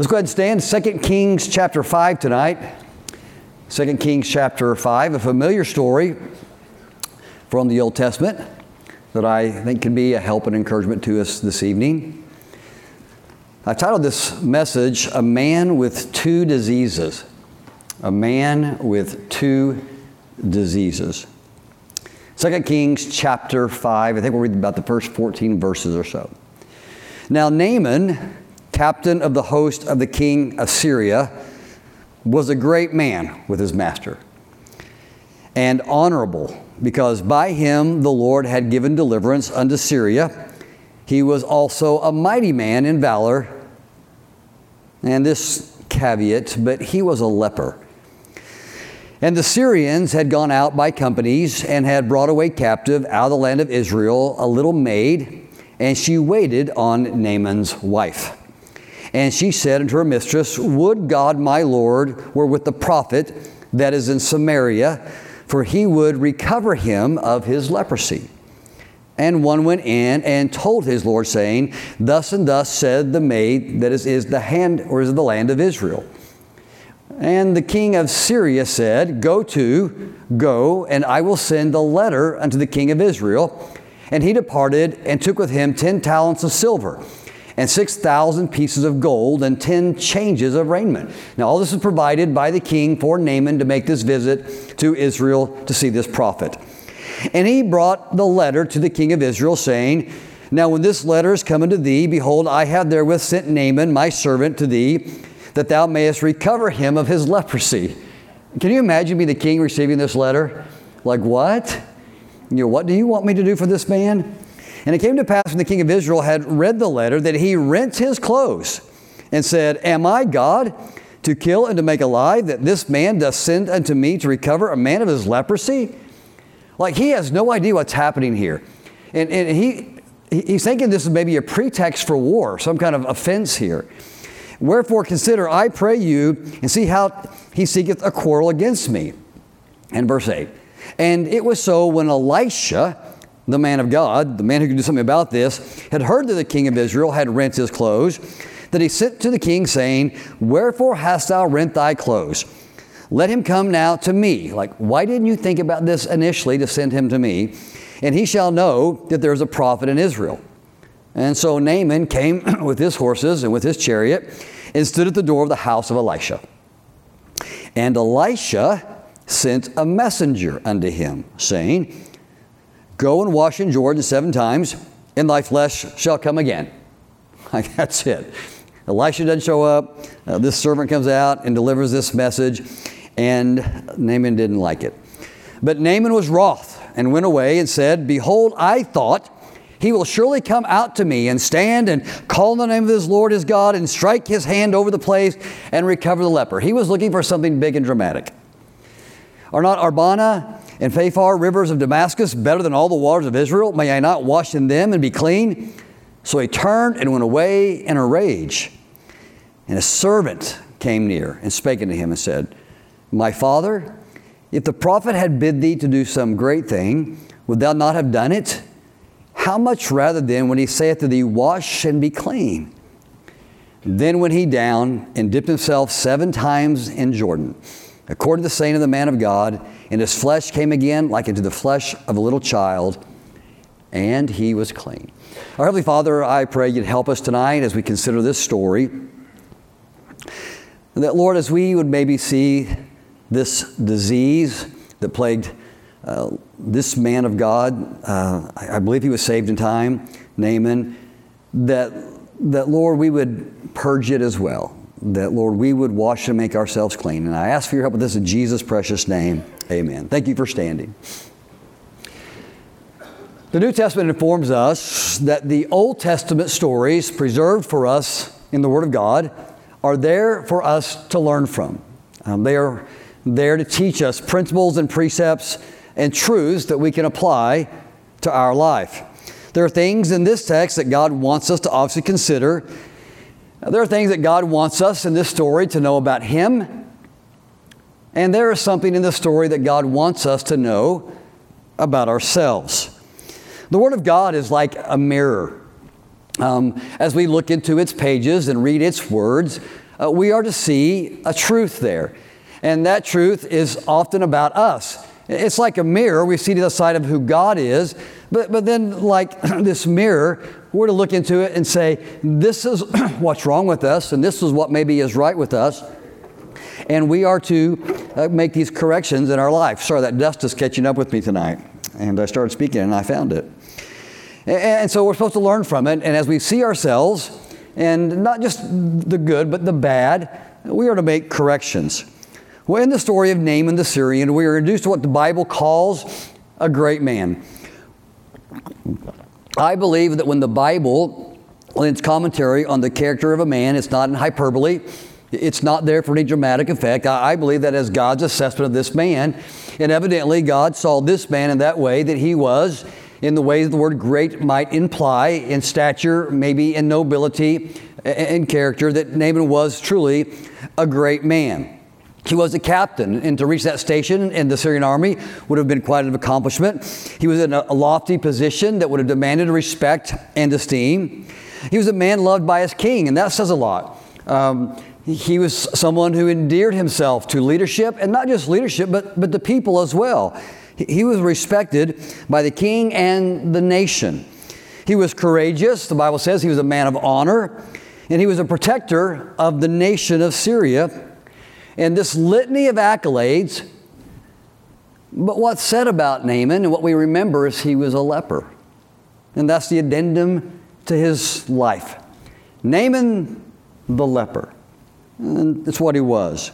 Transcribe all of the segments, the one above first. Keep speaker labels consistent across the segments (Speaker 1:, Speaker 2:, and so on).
Speaker 1: Let's go ahead and stand. 2 Kings chapter 5 tonight. 2 Kings chapter 5, a familiar story from the Old Testament that I think can be a help and encouragement to us this evening. I titled this message, A Man with Two Diseases. A Man with Two Diseases. 2 Kings chapter 5, I think we'll read about the first 14 verses or so. Now, Naaman, captain of the host of the king of Syria, was a great man with his master and honorable, because by him the Lord had given deliverance unto Syria. He was also a mighty man in valor. And this caveat, but he was a leper. And the Syrians had gone out by companies and had brought away captive out of the land of Israel a little maid, and she waited on Naaman's wife. And she said unto her mistress, Would God my Lord were with the prophet that is in Samaria, for he would recover him of his leprosy. And one went in and told his Lord, saying, Thus and thus said the maid that is, is the hand or is the land of Israel. And the king of Syria said, Go to, go, and I will send a letter unto the king of Israel. And he departed and took with him ten talents of silver and 6,000 pieces of gold and 10 changes of raiment. Now, all this is provided by the king for Naaman to make this visit to Israel to see this prophet. And he brought the letter to the king of Israel, saying, Now, when this letter is coming to thee, behold, I have therewith sent Naaman, my servant, to thee that thou mayest recover him of his leprosy. Can you imagine me, the king, receiving this letter? Like, what? You know, what do you want me to do for this man? And it came to pass when the king of Israel had read the letter that he rent his clothes and said, Am I God to kill and to make alive that this man doth send unto me to recover a man of his leprosy? Like he has no idea what's happening here. And, and he, he's thinking this is maybe a pretext for war, some kind of offense here. Wherefore consider, I pray you, and see how he seeketh a quarrel against me. And verse 8. And it was so when Elisha, the man of God, the man who could do something about this, had heard that the king of Israel had rent his clothes, that he sent to the king, saying, Wherefore hast thou rent thy clothes? Let him come now to me. Like, why didn't you think about this initially to send him to me? And he shall know that there is a prophet in Israel. And so Naaman came with his horses and with his chariot and stood at the door of the house of Elisha. And Elisha sent a messenger unto him, saying, Go and wash in Jordan seven times, and thy flesh shall come again. Like, that's it. Elisha doesn't show up. Uh, this servant comes out and delivers this message, and Naaman didn't like it. But Naaman was wroth and went away and said, Behold, I thought he will surely come out to me and stand and call the name of his Lord his God and strike his hand over the place and recover the leper. He was looking for something big and dramatic. Are not Abana and Pharpar rivers of Damascus better than all the waters of Israel? May I not wash in them and be clean? So he turned and went away in a rage. And a servant came near and spake unto him and said, My father, if the prophet had bid thee to do some great thing, would thou not have done it? How much rather then when he saith to thee, Wash and be clean? Then went he down and dipped himself seven times in Jordan, according to the saying of the man of God, and his flesh came again like into the flesh of a little child, and he was clean. Our Heavenly Father, I pray you'd help us tonight as we consider this story. That, Lord, as we would maybe see this disease that plagued uh, this man of God, uh, I, I, believe he was saved in time, Naaman, that, that, Lord, we would purge it as well. That, Lord, we would wash and make ourselves clean. And I ask for your help with this in Jesus' precious name. Amen. Thank you for standing. The New Testament informs us that the Old Testament stories preserved for us in the Word of God are there for us to learn from. Um, they are there to teach us principles and precepts and truths that we can apply to our life. There are things in this text that God wants us to obviously consider. There are things that God wants us in this story to know about Him. And there is something in the story that God wants us to know about ourselves. The Word of God is like a mirror. Um, as we look into its pages and read its words, uh, we are to see a truth there. And that truth is often about us. It's like a mirror. We see to the side of who God is, but, but then, like this mirror, we're to look into it and say, this is what's wrong with us, and this is what maybe is right with us. And we are to uh, make these corrections in our life. Sorry, that dust is catching up with me tonight. And I started speaking and I found it. And, and so we're supposed to learn from it. And as we see ourselves, and not just the good, but the bad, we are to make corrections. Well, in the story of Naaman the Syrian, we are introduced to what the Bible calls a great man. I believe that when the Bible, in its commentary on the character of a man, it's not in hyperbole, it's not there for any dramatic effect. I, believe that as God's assessment of this man, and evidently God saw this man in that way that he was, in the ways the word great might imply, in stature, maybe in nobility, and character, that Naaman was truly a great man. He was a captain, and to reach that station in the Syrian army would have been quite an accomplishment. He was in a lofty position that would have demanded respect and esteem. He was a man loved by his king, and that says a lot. Um, he was someone who endeared himself to leadership, and not just leadership, but, but the people as well. He was respected by the king and the nation. He was courageous. The Bible says he was a man of honor, and he was a protector of the nation of Syria and this litany of accolades. But what's said about Naaman and what we remember is he was a leper. And that's the addendum to his life. Naaman the leper. And that's what he was.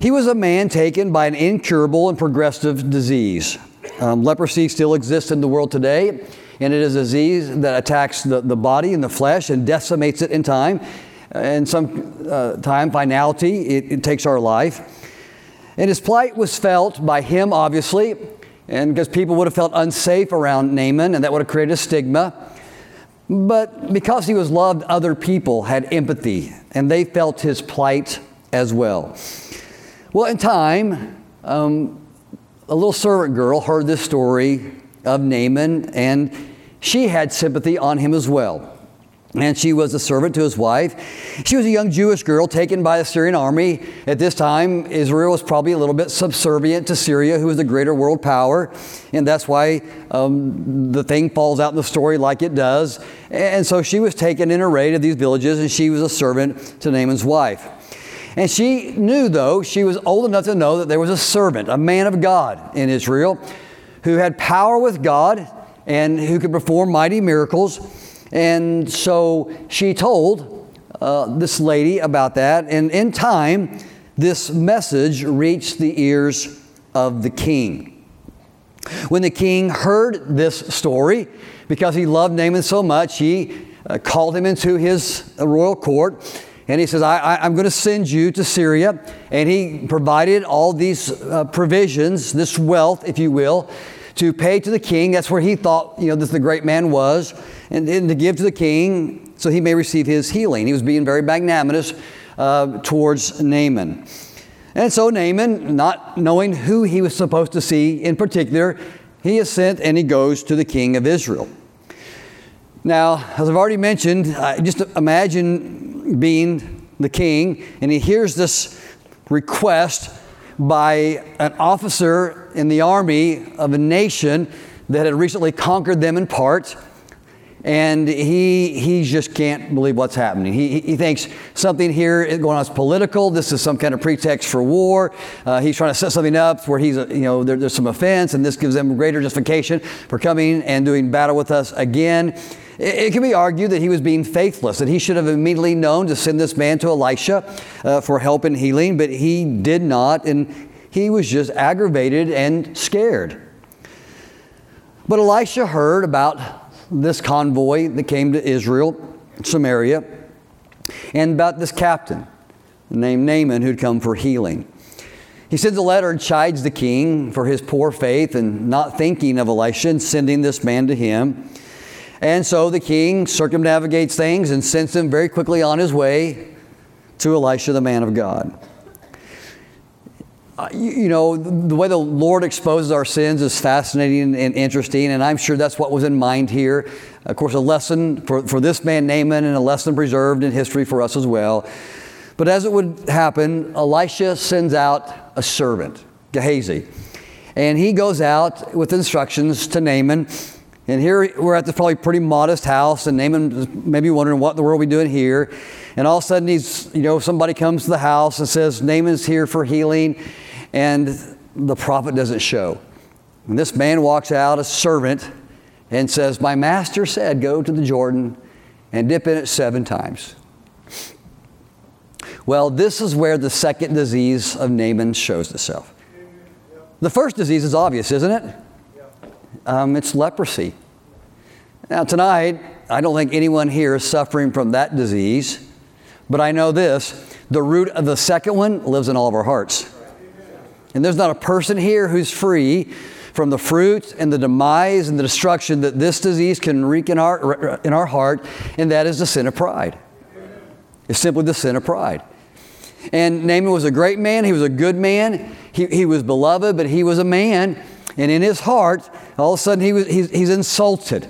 Speaker 1: He was a man taken by an incurable and progressive disease. Um, leprosy still exists in the world today, and it is a disease that attacks the, the body and the flesh and decimates it in time and some uh, time, finality, it, it takes our life. And his plight was felt by him, obviously, and because people would have felt unsafe around Naaman, and that would have created a stigma. But because he was loved, other people had empathy, and they felt his plight as well. Well, in time, um, a little servant girl heard this story of Naaman, and she had sympathy on him as well and she was a servant to his wife. She was a young Jewish girl taken by the Syrian army. At this time, Israel was probably a little bit subservient to Syria, who was the greater world power, and that's why um, the thing falls out in the story like it does. And so she was taken in a raid of these villages, and she was a servant to Naaman's wife. And she knew, though, she was old enough to know that there was a servant, a man of God in Israel, who had power with God and who could perform mighty miracles. And so she told uh, this lady about that. And in time, this message reached the ears of the king. When the king heard this story, because he loved Naaman so much, he uh, called him into his uh, royal court and he says, I, am going to send you to Syria. And he provided all these uh, provisions, this wealth, if you will, to pay to the king. That's where he thought, you know, this the great man was and, and to give to the king so he may receive his healing. He was being very magnanimous uh, towards Naaman. And so Naaman, not knowing who he was supposed to see in particular, he is sent and he goes to the king of Israel. Now, as I've already mentioned, uh, just imagine being the king and he hears this request by an officer in the army of a nation that had recently conquered them in part and he, he just can't believe what's happening. He, he thinks something here is going on is political. This is some kind of pretext for war. Uh, he's trying to set something up where he's, you know, there, there's some offense, and this gives them greater justification for coming and doing battle with us again. It, it can be argued that he was being faithless, that he should have immediately known to send this man to Elisha uh, for help and healing, but he did not, and he was just aggravated and scared. But Elisha heard about this convoy that came to Israel, Samaria, and about this captain named Naaman who'd come for healing. He sends a letter and chides the king for his poor faith and not thinking of Elisha and sending this man to him. And so the king circumnavigates things and sends him very quickly on his way to Elisha, the man of God. Uh, you, you, know, the way the Lord exposes our sins is fascinating and interesting, and I'm sure that's what was in mind here. Of course, a lesson for, for this man, Naaman, and a lesson preserved in history for us as well. But as it would happen, Elisha sends out a servant, Gehazi. And he goes out with instructions to Naaman. And here we're at this probably pretty modest house, and Naaman maybe wondering what the world we doing here. And all of a sudden, he's, you know, somebody comes to the house and says, Naaman's here for healing. And the prophet doesn't show. And this man walks out, a servant, and says, My master said, Go to the Jordan and dip in it seven times. Well, this is where the second disease of Naaman shows itself. The first disease is obvious, isn't it? Um, it's leprosy. Now, tonight, I don't think anyone here is suffering from that disease, but I know this the root of the second one lives in all of our hearts. And there's not a person here who's free from the fruit and the demise and the destruction that this disease can wreak in our, in our heart, and that is the sin of pride. It's simply the sin of pride. And Naaman was a great man. He was a good man. He, he was beloved, but he was a man. And in his heart, all of a sudden, he was, he's, he's insulted.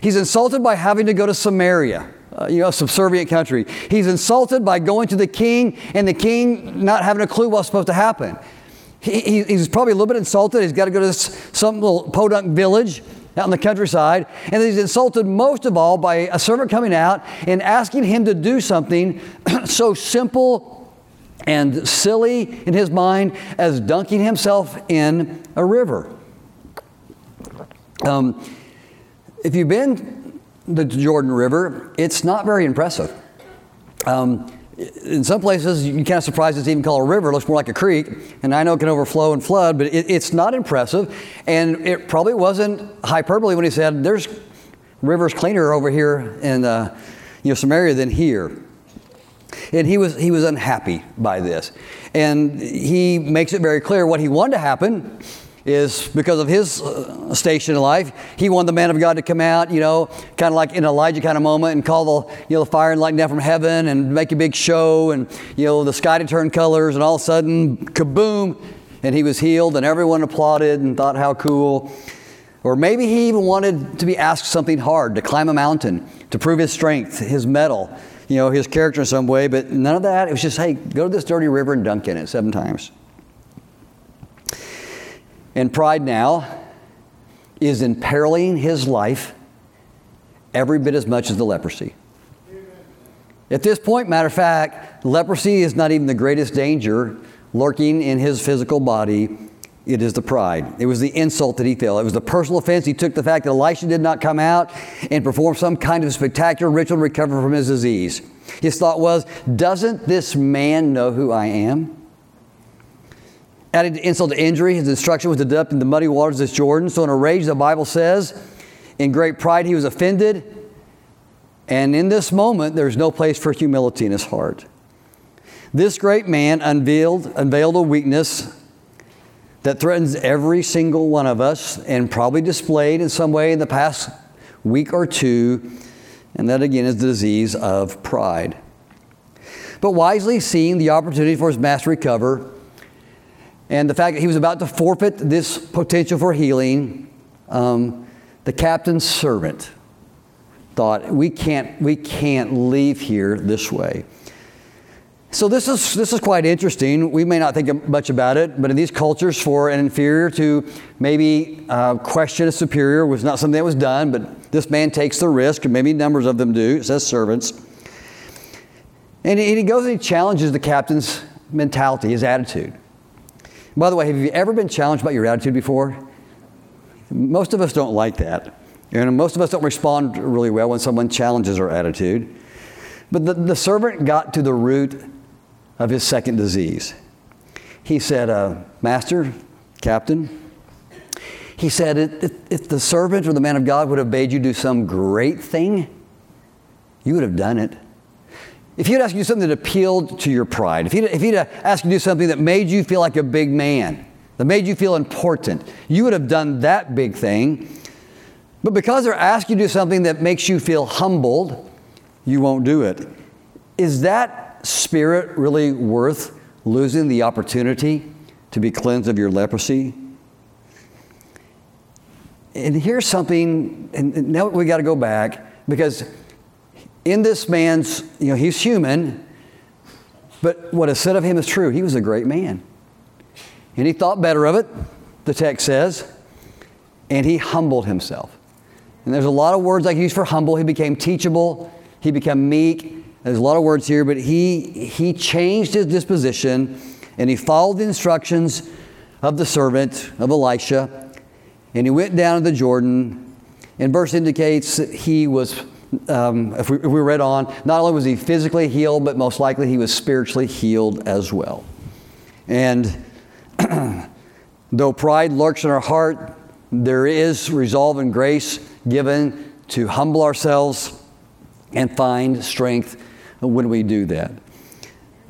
Speaker 1: He's insulted by having to go to Samaria, uh, you know, a subservient country. He's insulted by going to the king and the king not having a clue what's supposed to happen. He, he's probably a little bit insulted. He's got to go to this, some little podunk village out in the countryside. And he's insulted most of all by a servant coming out and asking him to do something so simple and silly in his mind as dunking himself in a river. Um, if you've been the Jordan River, it's not very impressive. Um, in some places, you can't surprise it's even called a river. It looks more like a creek. And I know it can overflow and flood, but it, it's not impressive. And it probably wasn't hyperbole when he said, there's rivers cleaner over here in uh, you know, Samaria than here. And he was, he was unhappy by this. And he makes it very clear what he wanted to happen is because of his uh, station in life, he wanted the man of God to come out, you know, kind of like in Elijah kind of moment and call the, you know, the fire and lightning down from heaven and make a big show and, you know, the sky to turn colors and all of a sudden, kaboom, and he was healed and everyone applauded and thought how cool. Or maybe he even wanted to be asked something hard, to climb a mountain, to prove his strength, his mettle, you know, his character in some way, but none of that. It was just, hey, go to this dirty river and dunk in it seven times. And pride now is imperiling his life every bit as much as the leprosy. At this point, matter of fact, leprosy is not even the greatest danger lurking in his physical body. It is the pride. It was the insult that he felt. It was the personal offense. He took the fact that Elisha did not come out and perform some kind of spectacular ritual to recover from his disease. His thought was, doesn't this man know who I am? Adding to insult to injury, his instruction was to dip in the muddy waters of Jordan. So in a rage, the Bible says, in great pride, he was offended. And in this moment, there's no place for humility in his heart. This great man unveiled, unveiled a weakness that threatens every single one of us and probably displayed in some way in the past week or two. And that again is the disease of pride. But wisely seeing the opportunity for his master to recover, and the fact that he was about to forfeit this potential for healing, um, the captain's servant thought, we can't, we can't leave here this way. So this is, this is quite interesting. We may not think much about it, but in these cultures, for an inferior to maybe uh, question a superior was not something that was done, but this man takes the risk, and maybe numbers of them do, it says servants. And he goes and he challenges the captain's mentality, his attitude. By the way, have you ever been challenged about your attitude before? Most of us don't like that. And most of us don't respond really well when someone challenges our attitude. But the, the servant got to the root of his second disease. He said, uh, Master, Captain, he said, if, if the servant or the man of God would have bade you do some great thing, you would have done it. If he'd asked you something that appealed to your pride, if he'd, if he'd asked you to do something that made you feel like a big man, that made you feel important, you would have done that big thing. But because they're asking you to do something that makes you feel humbled, you won't do it. Is that spirit really worth losing the opportunity to be cleansed of your leprosy? And here's something, and now we got to go back because in this man's, you know, he's human, But what is said of him is true. He was a great man. And he thought better of it, the text says, and he humbled himself. And there's a lot of words I can use for humble. He became teachable, he became meek. There's a lot of words here, but he, he changed his disposition and he followed the instructions of the servant of Elisha. And he went down to the Jordan. And verse indicates that he was, um, if, we, if we read on, not only was he physically healed, but most likely he was spiritually healed as well. And though pride lurks in our heart, there is resolve and grace given to humble ourselves and find strength when we do that.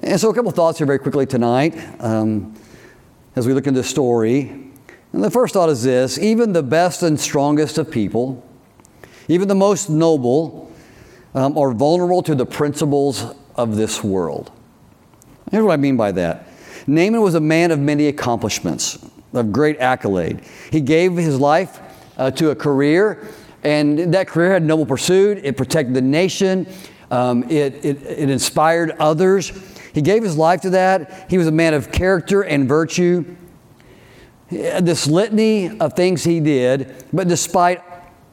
Speaker 1: And so, a couple thoughts here very quickly tonight um, as we look into the story. And the first thought is this even the best and strongest of people, even the most noble, um, are vulnerable to the principles of this world. Here's what I mean by that Naaman was a man of many accomplishments, of great accolade. He gave his life uh, to a career, and that career had noble pursuit, it protected the nation. Um, it, it, it inspired others. He gave his life to that. He was a man of character and virtue. This litany of things he did, but despite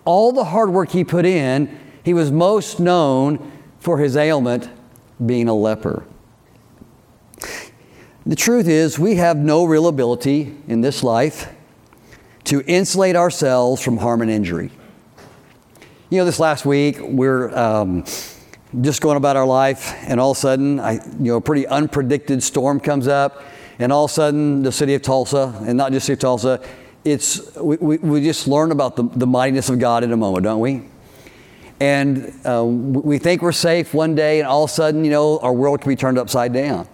Speaker 1: all the hard work he put in, he was most known for his ailment being a leper. The truth is, we have no real ability in this life to insulate ourselves from harm and injury. You know, this last week, we're. Um, just going about our life, and all of a sudden, I, you know, a pretty unpredicted storm comes up, and all of a sudden, the city of Tulsa, and not just the city of Tulsa, it's we, we, we just learn about the, the mightiness of God in a moment, don't we? And uh, we think we're safe one day, and all of a sudden, you know, our world can be turned upside down.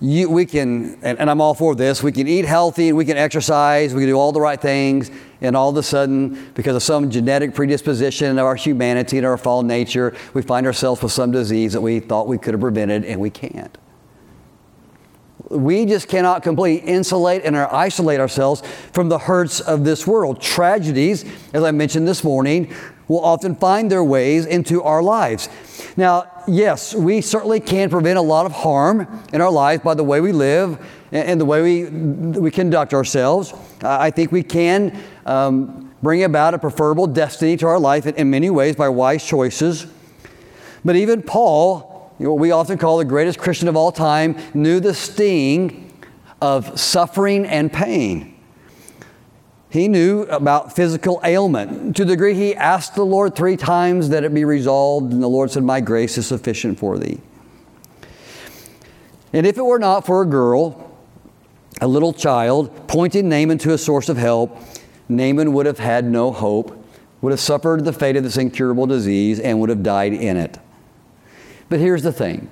Speaker 1: You, we can, and, and I'm all for this, we can eat healthy and we can exercise, we can do all the right things, and all of a sudden, because of some genetic predisposition of our humanity and our fallen nature, we find ourselves with some disease that we thought we could have prevented and we can't. We just cannot completely insulate and isolate ourselves from the hurts of this world. Tragedies, as I mentioned this morning, will often find their ways into our lives. Now, yes, we certainly can prevent a lot of harm in our lives by the way we live and the way we, we conduct ourselves. I think we can um, bring about a preferable destiny to our life in, in many ways by wise choices. But even Paul, what we often call the greatest Christian of all time, knew the sting of suffering and pain. He knew about physical ailment to the degree he asked the Lord three times that it be resolved, and the Lord said, My grace is sufficient for thee. And if it were not for a girl, a little child, pointing Naaman to a source of help, Naaman would have had no hope, would have suffered the fate of this incurable disease, and would have died in it. But here's the thing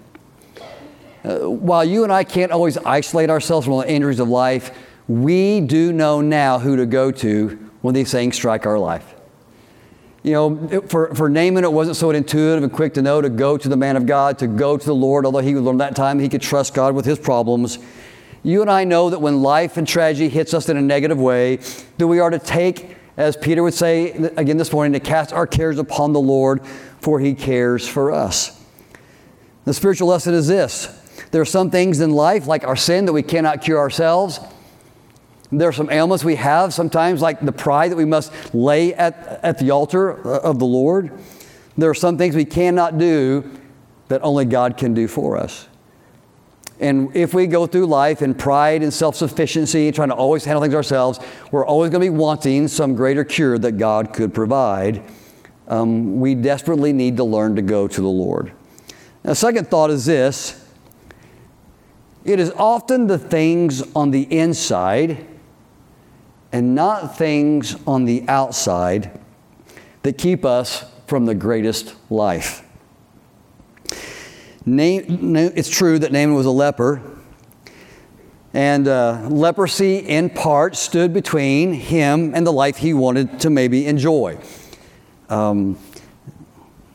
Speaker 1: uh, while you and I can't always isolate ourselves from the injuries of life, we do know now who to go to when these things strike our life. You know, for, for Naaman, it wasn't so intuitive and quick to know to go to the man of God, to go to the Lord, although he learned that time he could trust God with his problems. You and I know that when life and tragedy hits us in a negative way, that we are to take, as Peter would say again this morning, to cast our cares upon the Lord, for he cares for us. The spiritual lesson is this there are some things in life, like our sin, that we cannot cure ourselves. There are some ailments we have sometimes, like the pride that we must lay at, at the altar of the Lord. There are some things we cannot do that only God can do for us. And if we go through life in pride and self sufficiency, trying to always handle things ourselves, we're always going to be wanting some greater cure that God could provide. Um, we desperately need to learn to go to the Lord. Now, second thought is this it is often the things on the inside and not things on the outside that keep us from the greatest life. It's true that Naaman was a leper, and uh, leprosy, in part, stood between him and the life he wanted to maybe enjoy. Um,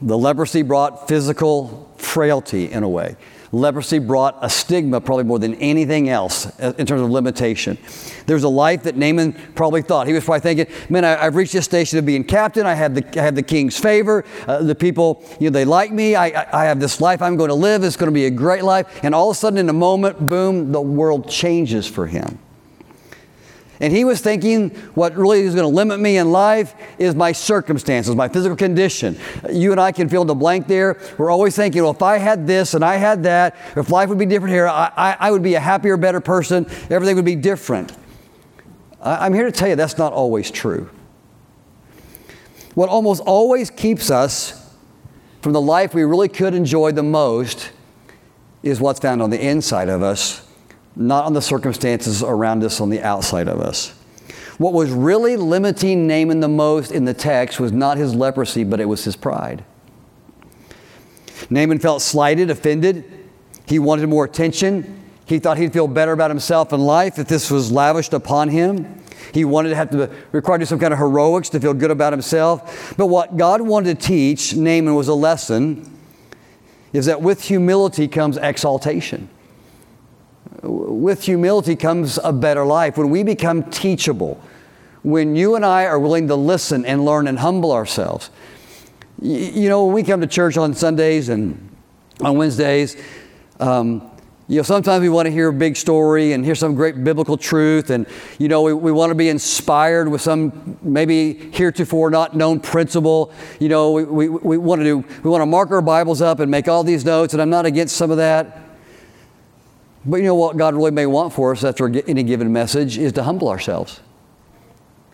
Speaker 1: the leprosy brought physical frailty in a way. leprosy brought a stigma probably more than anything else uh, in terms of limitation. There's a life that Naaman probably thought. He was probably thinking, man, I, have reached this station of being captain. I have the, I have the king's favor. Uh, the people, you know, they like me. I, I, I have this life I'm going to live. It's going to be a great life. And all of a sudden, in a moment, boom, the world changes for him. And he was thinking, what really is going to limit me in life is my circumstances, my physical condition. You and I can fill in the blank there. We're always thinking, well, if I had this and I had that, if life would be different here, I, I, I would be a happier, better person. Everything would be different. I, I'm here to tell you that's not always true. What almost always keeps us from the life we really could enjoy the most is what's found on the inside of us not on the circumstances around us on the outside of us. What was really limiting Naaman the most in the text was not his leprosy, but it was his pride. Naaman felt slighted, offended. He wanted more attention. He thought he'd feel better about himself in life if this was lavished upon him. He wanted to have to require some kind of heroics to feel good about himself. But what God wanted to teach Naaman was a lesson is that with humility comes exaltation with humility comes a better life. When we become teachable, when you and I are willing to listen and learn and humble ourselves. You know, when we come to church on Sundays and on Wednesdays, um, you know, sometimes we want to hear a big story and hear some great biblical truth, and you know, we, we want to be inspired with some maybe heretofore not known principle. You know, we, we, we want to do, we want to mark our Bibles up and make all these notes, and I'm not against some of that. But you know what God really may want for us after any given message is to humble ourselves,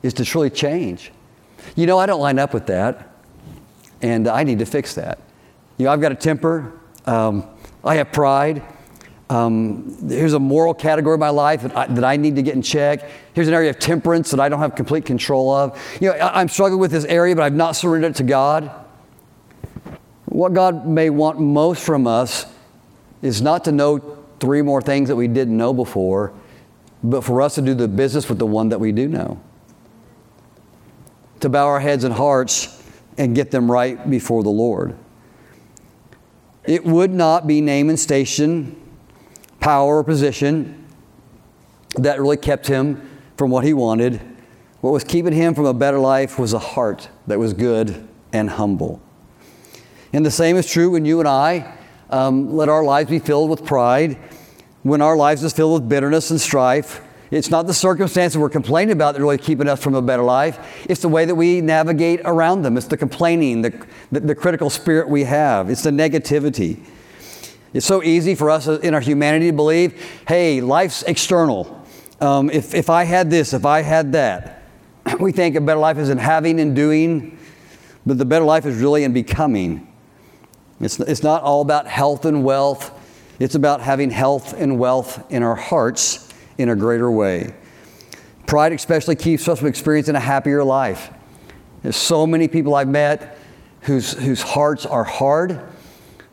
Speaker 1: is to truly change. You know, I don't line up with that, and I need to fix that. You know, I've got a temper, um, I have pride. Um, here's a moral category of my life that I, that I, need to get in check. Here's an area of temperance that I don't have complete control of. You know, I, I'm struggling with this area, but I've not surrendered it to God. What God may want most from us is not to know three more things that we didn't know before, but for us to do the business with the one that we do know. To bow our heads and hearts and get them right before the Lord. It would not be name and station, power or position that really kept him from what he wanted. What was keeping him from a better life was a heart that was good and humble. And the same is true when you and I um, let our lives be filled with pride. When our lives is filled with bitterness and strife, it's not the circumstances we're complaining about that are really keeping us from a better life. It's the way that we navigate around them. It's the complaining, the, the, the critical spirit we have. It's the negativity. It's so easy for us in our humanity to believe, hey, life's external. Um, if, if I had this, if I had that, we think a better life is in having and doing, but the better life is really in becoming. It's, it's not all about health and wealth. It's about having health and wealth in our hearts in a greater way. Pride especially keeps us from experiencing a happier life. There's so many people I've met whose, whose hearts are hard,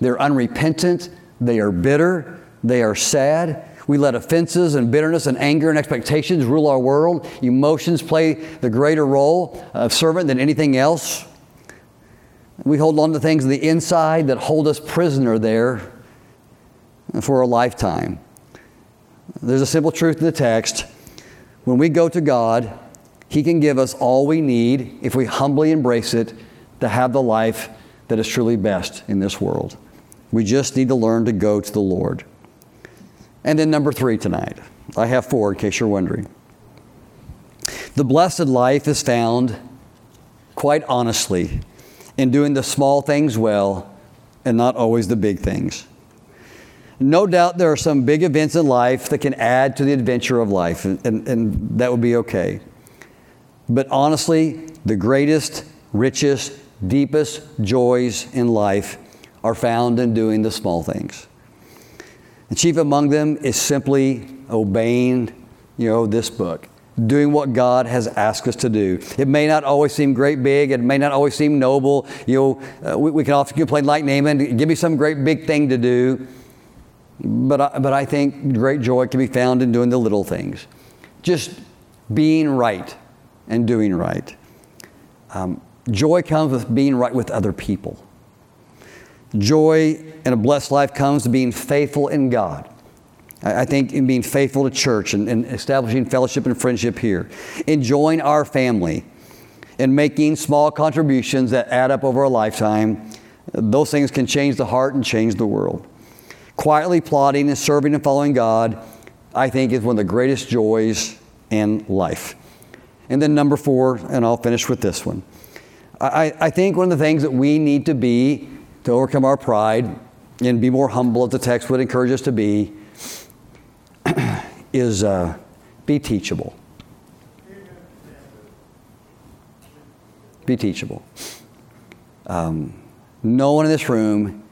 Speaker 1: they're unrepentant, they are bitter, they are sad. We let offenses and bitterness and anger and expectations rule our world. Emotions play the greater role of servant than anything else. We hold on to things on the inside that hold us prisoner there for a lifetime. There's a simple truth in the text. When we go to God, He can give us all we need if we humbly embrace it to have the life that is truly best in this world. We just need to learn to go to the Lord. And then, number three tonight. I have four in case you're wondering. The blessed life is found, quite honestly, in doing the small things well and not always the big things. No doubt there are some big events in life that can add to the adventure of life, and, and, and that would be okay. But honestly, the greatest, richest, deepest joys in life are found in doing the small things. And chief among them is simply obeying, you know, this book doing what God has asked us to do. It may not always seem great big, it may not always seem noble. You know, uh, we, we, can often complain like Naaman, give me some great big thing to do. But I, but I think great joy can be found in doing the little things. Just being right and doing right. Um, joy comes with being right with other people. Joy and a blessed life comes to being faithful in God. I think in being faithful to church and, and establishing fellowship and friendship here, enjoying our family, and making small contributions that add up over a lifetime, those things can change the heart and change the world. Quietly plotting and serving and following God, I think, is one of the greatest joys in life. And then number four, and I'll finish with this one. I, I think one of the things that we need to be to overcome our pride and be more humble, as the text would encourage us to be, is uh, be teachable. Be teachable. Um, no one in this room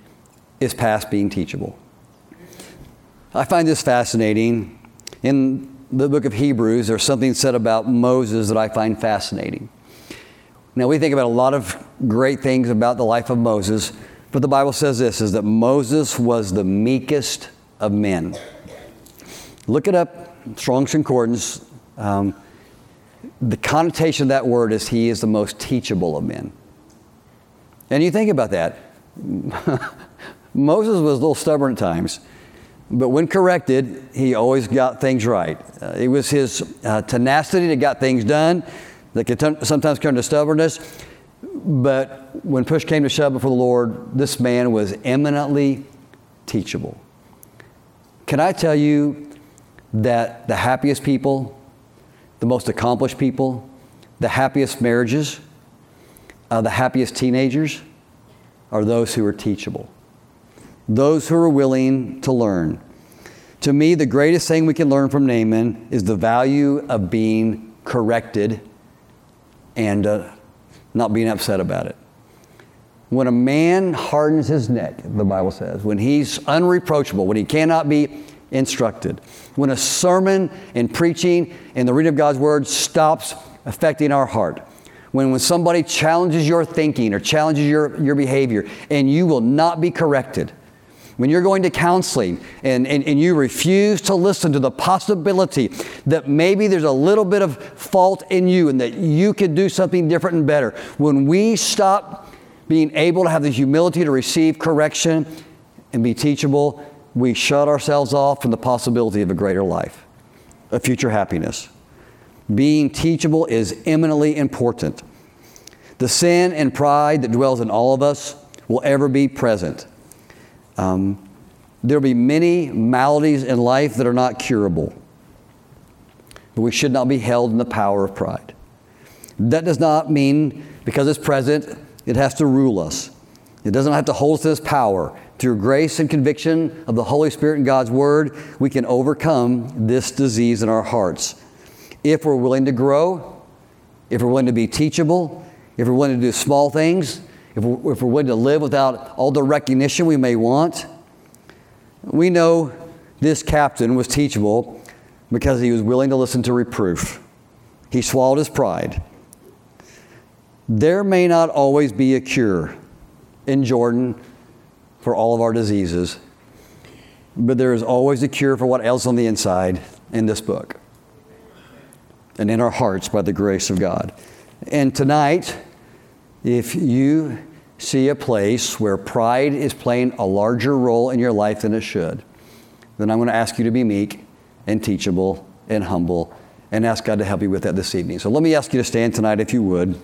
Speaker 1: is past being teachable. I find this fascinating. In the book of Hebrews, there's something said about Moses that I find fascinating. Now, we think about a lot of great things about the life of Moses, but the Bible says this is that Moses was the meekest of men. Look it up, Strong's Concordance. Um, the connotation of that word is he is the most teachable of men. And you think about that. Moses was a little stubborn at times, but when corrected, he always got things right. Uh, it was his uh, tenacity that got things done that could t- sometimes turn to stubbornness. But when push came to shove before the Lord, this man was eminently teachable. Can I tell you that the happiest people, the most accomplished people, the happiest marriages, uh, the happiest teenagers are those who are teachable, those who are willing to learn. To me, the greatest thing we can learn from Naaman is the value of being corrected and uh, not being upset about it. When a man hardens his neck, the Bible says, when he's unreproachable, when he cannot be instructed, when a sermon and preaching and the reading of God's word stops affecting our heart, when, when somebody challenges your thinking or challenges your, your behavior and you will not be corrected, when you're going to counseling and, and, and you refuse to listen to the possibility that maybe there's a little bit of fault in you and that you could do something different and better, when we stop being able to have the humility to receive correction and be teachable, we shut ourselves off from the possibility of a greater life, a future happiness. Being teachable is eminently important. The sin and pride that dwells in all of us will ever be present. Um, there will be many maladies in life that are not curable, but we should not be held in the power of pride. That does not mean because it's present, it has to rule us. It doesn't have to hold us to this power. Through grace and conviction of the Holy Spirit and God's Word, we can overcome this disease in our hearts. If we're willing to grow, if we're willing to be teachable, if we're willing to do small things, if we're, if we're willing to live without all the recognition we may want, we know this captain was teachable because he was willing to listen to reproof. He swallowed his pride. There may not always be a cure in Jordan for all of our diseases, but there is always a cure for what else on the inside in this book and in our hearts by the grace of God. And tonight, if you see a place where pride is playing a larger role in your life than it should, then I'm going to ask you to be meek and teachable and humble and ask God to help you with that this evening. So let me ask you to stand tonight if you would.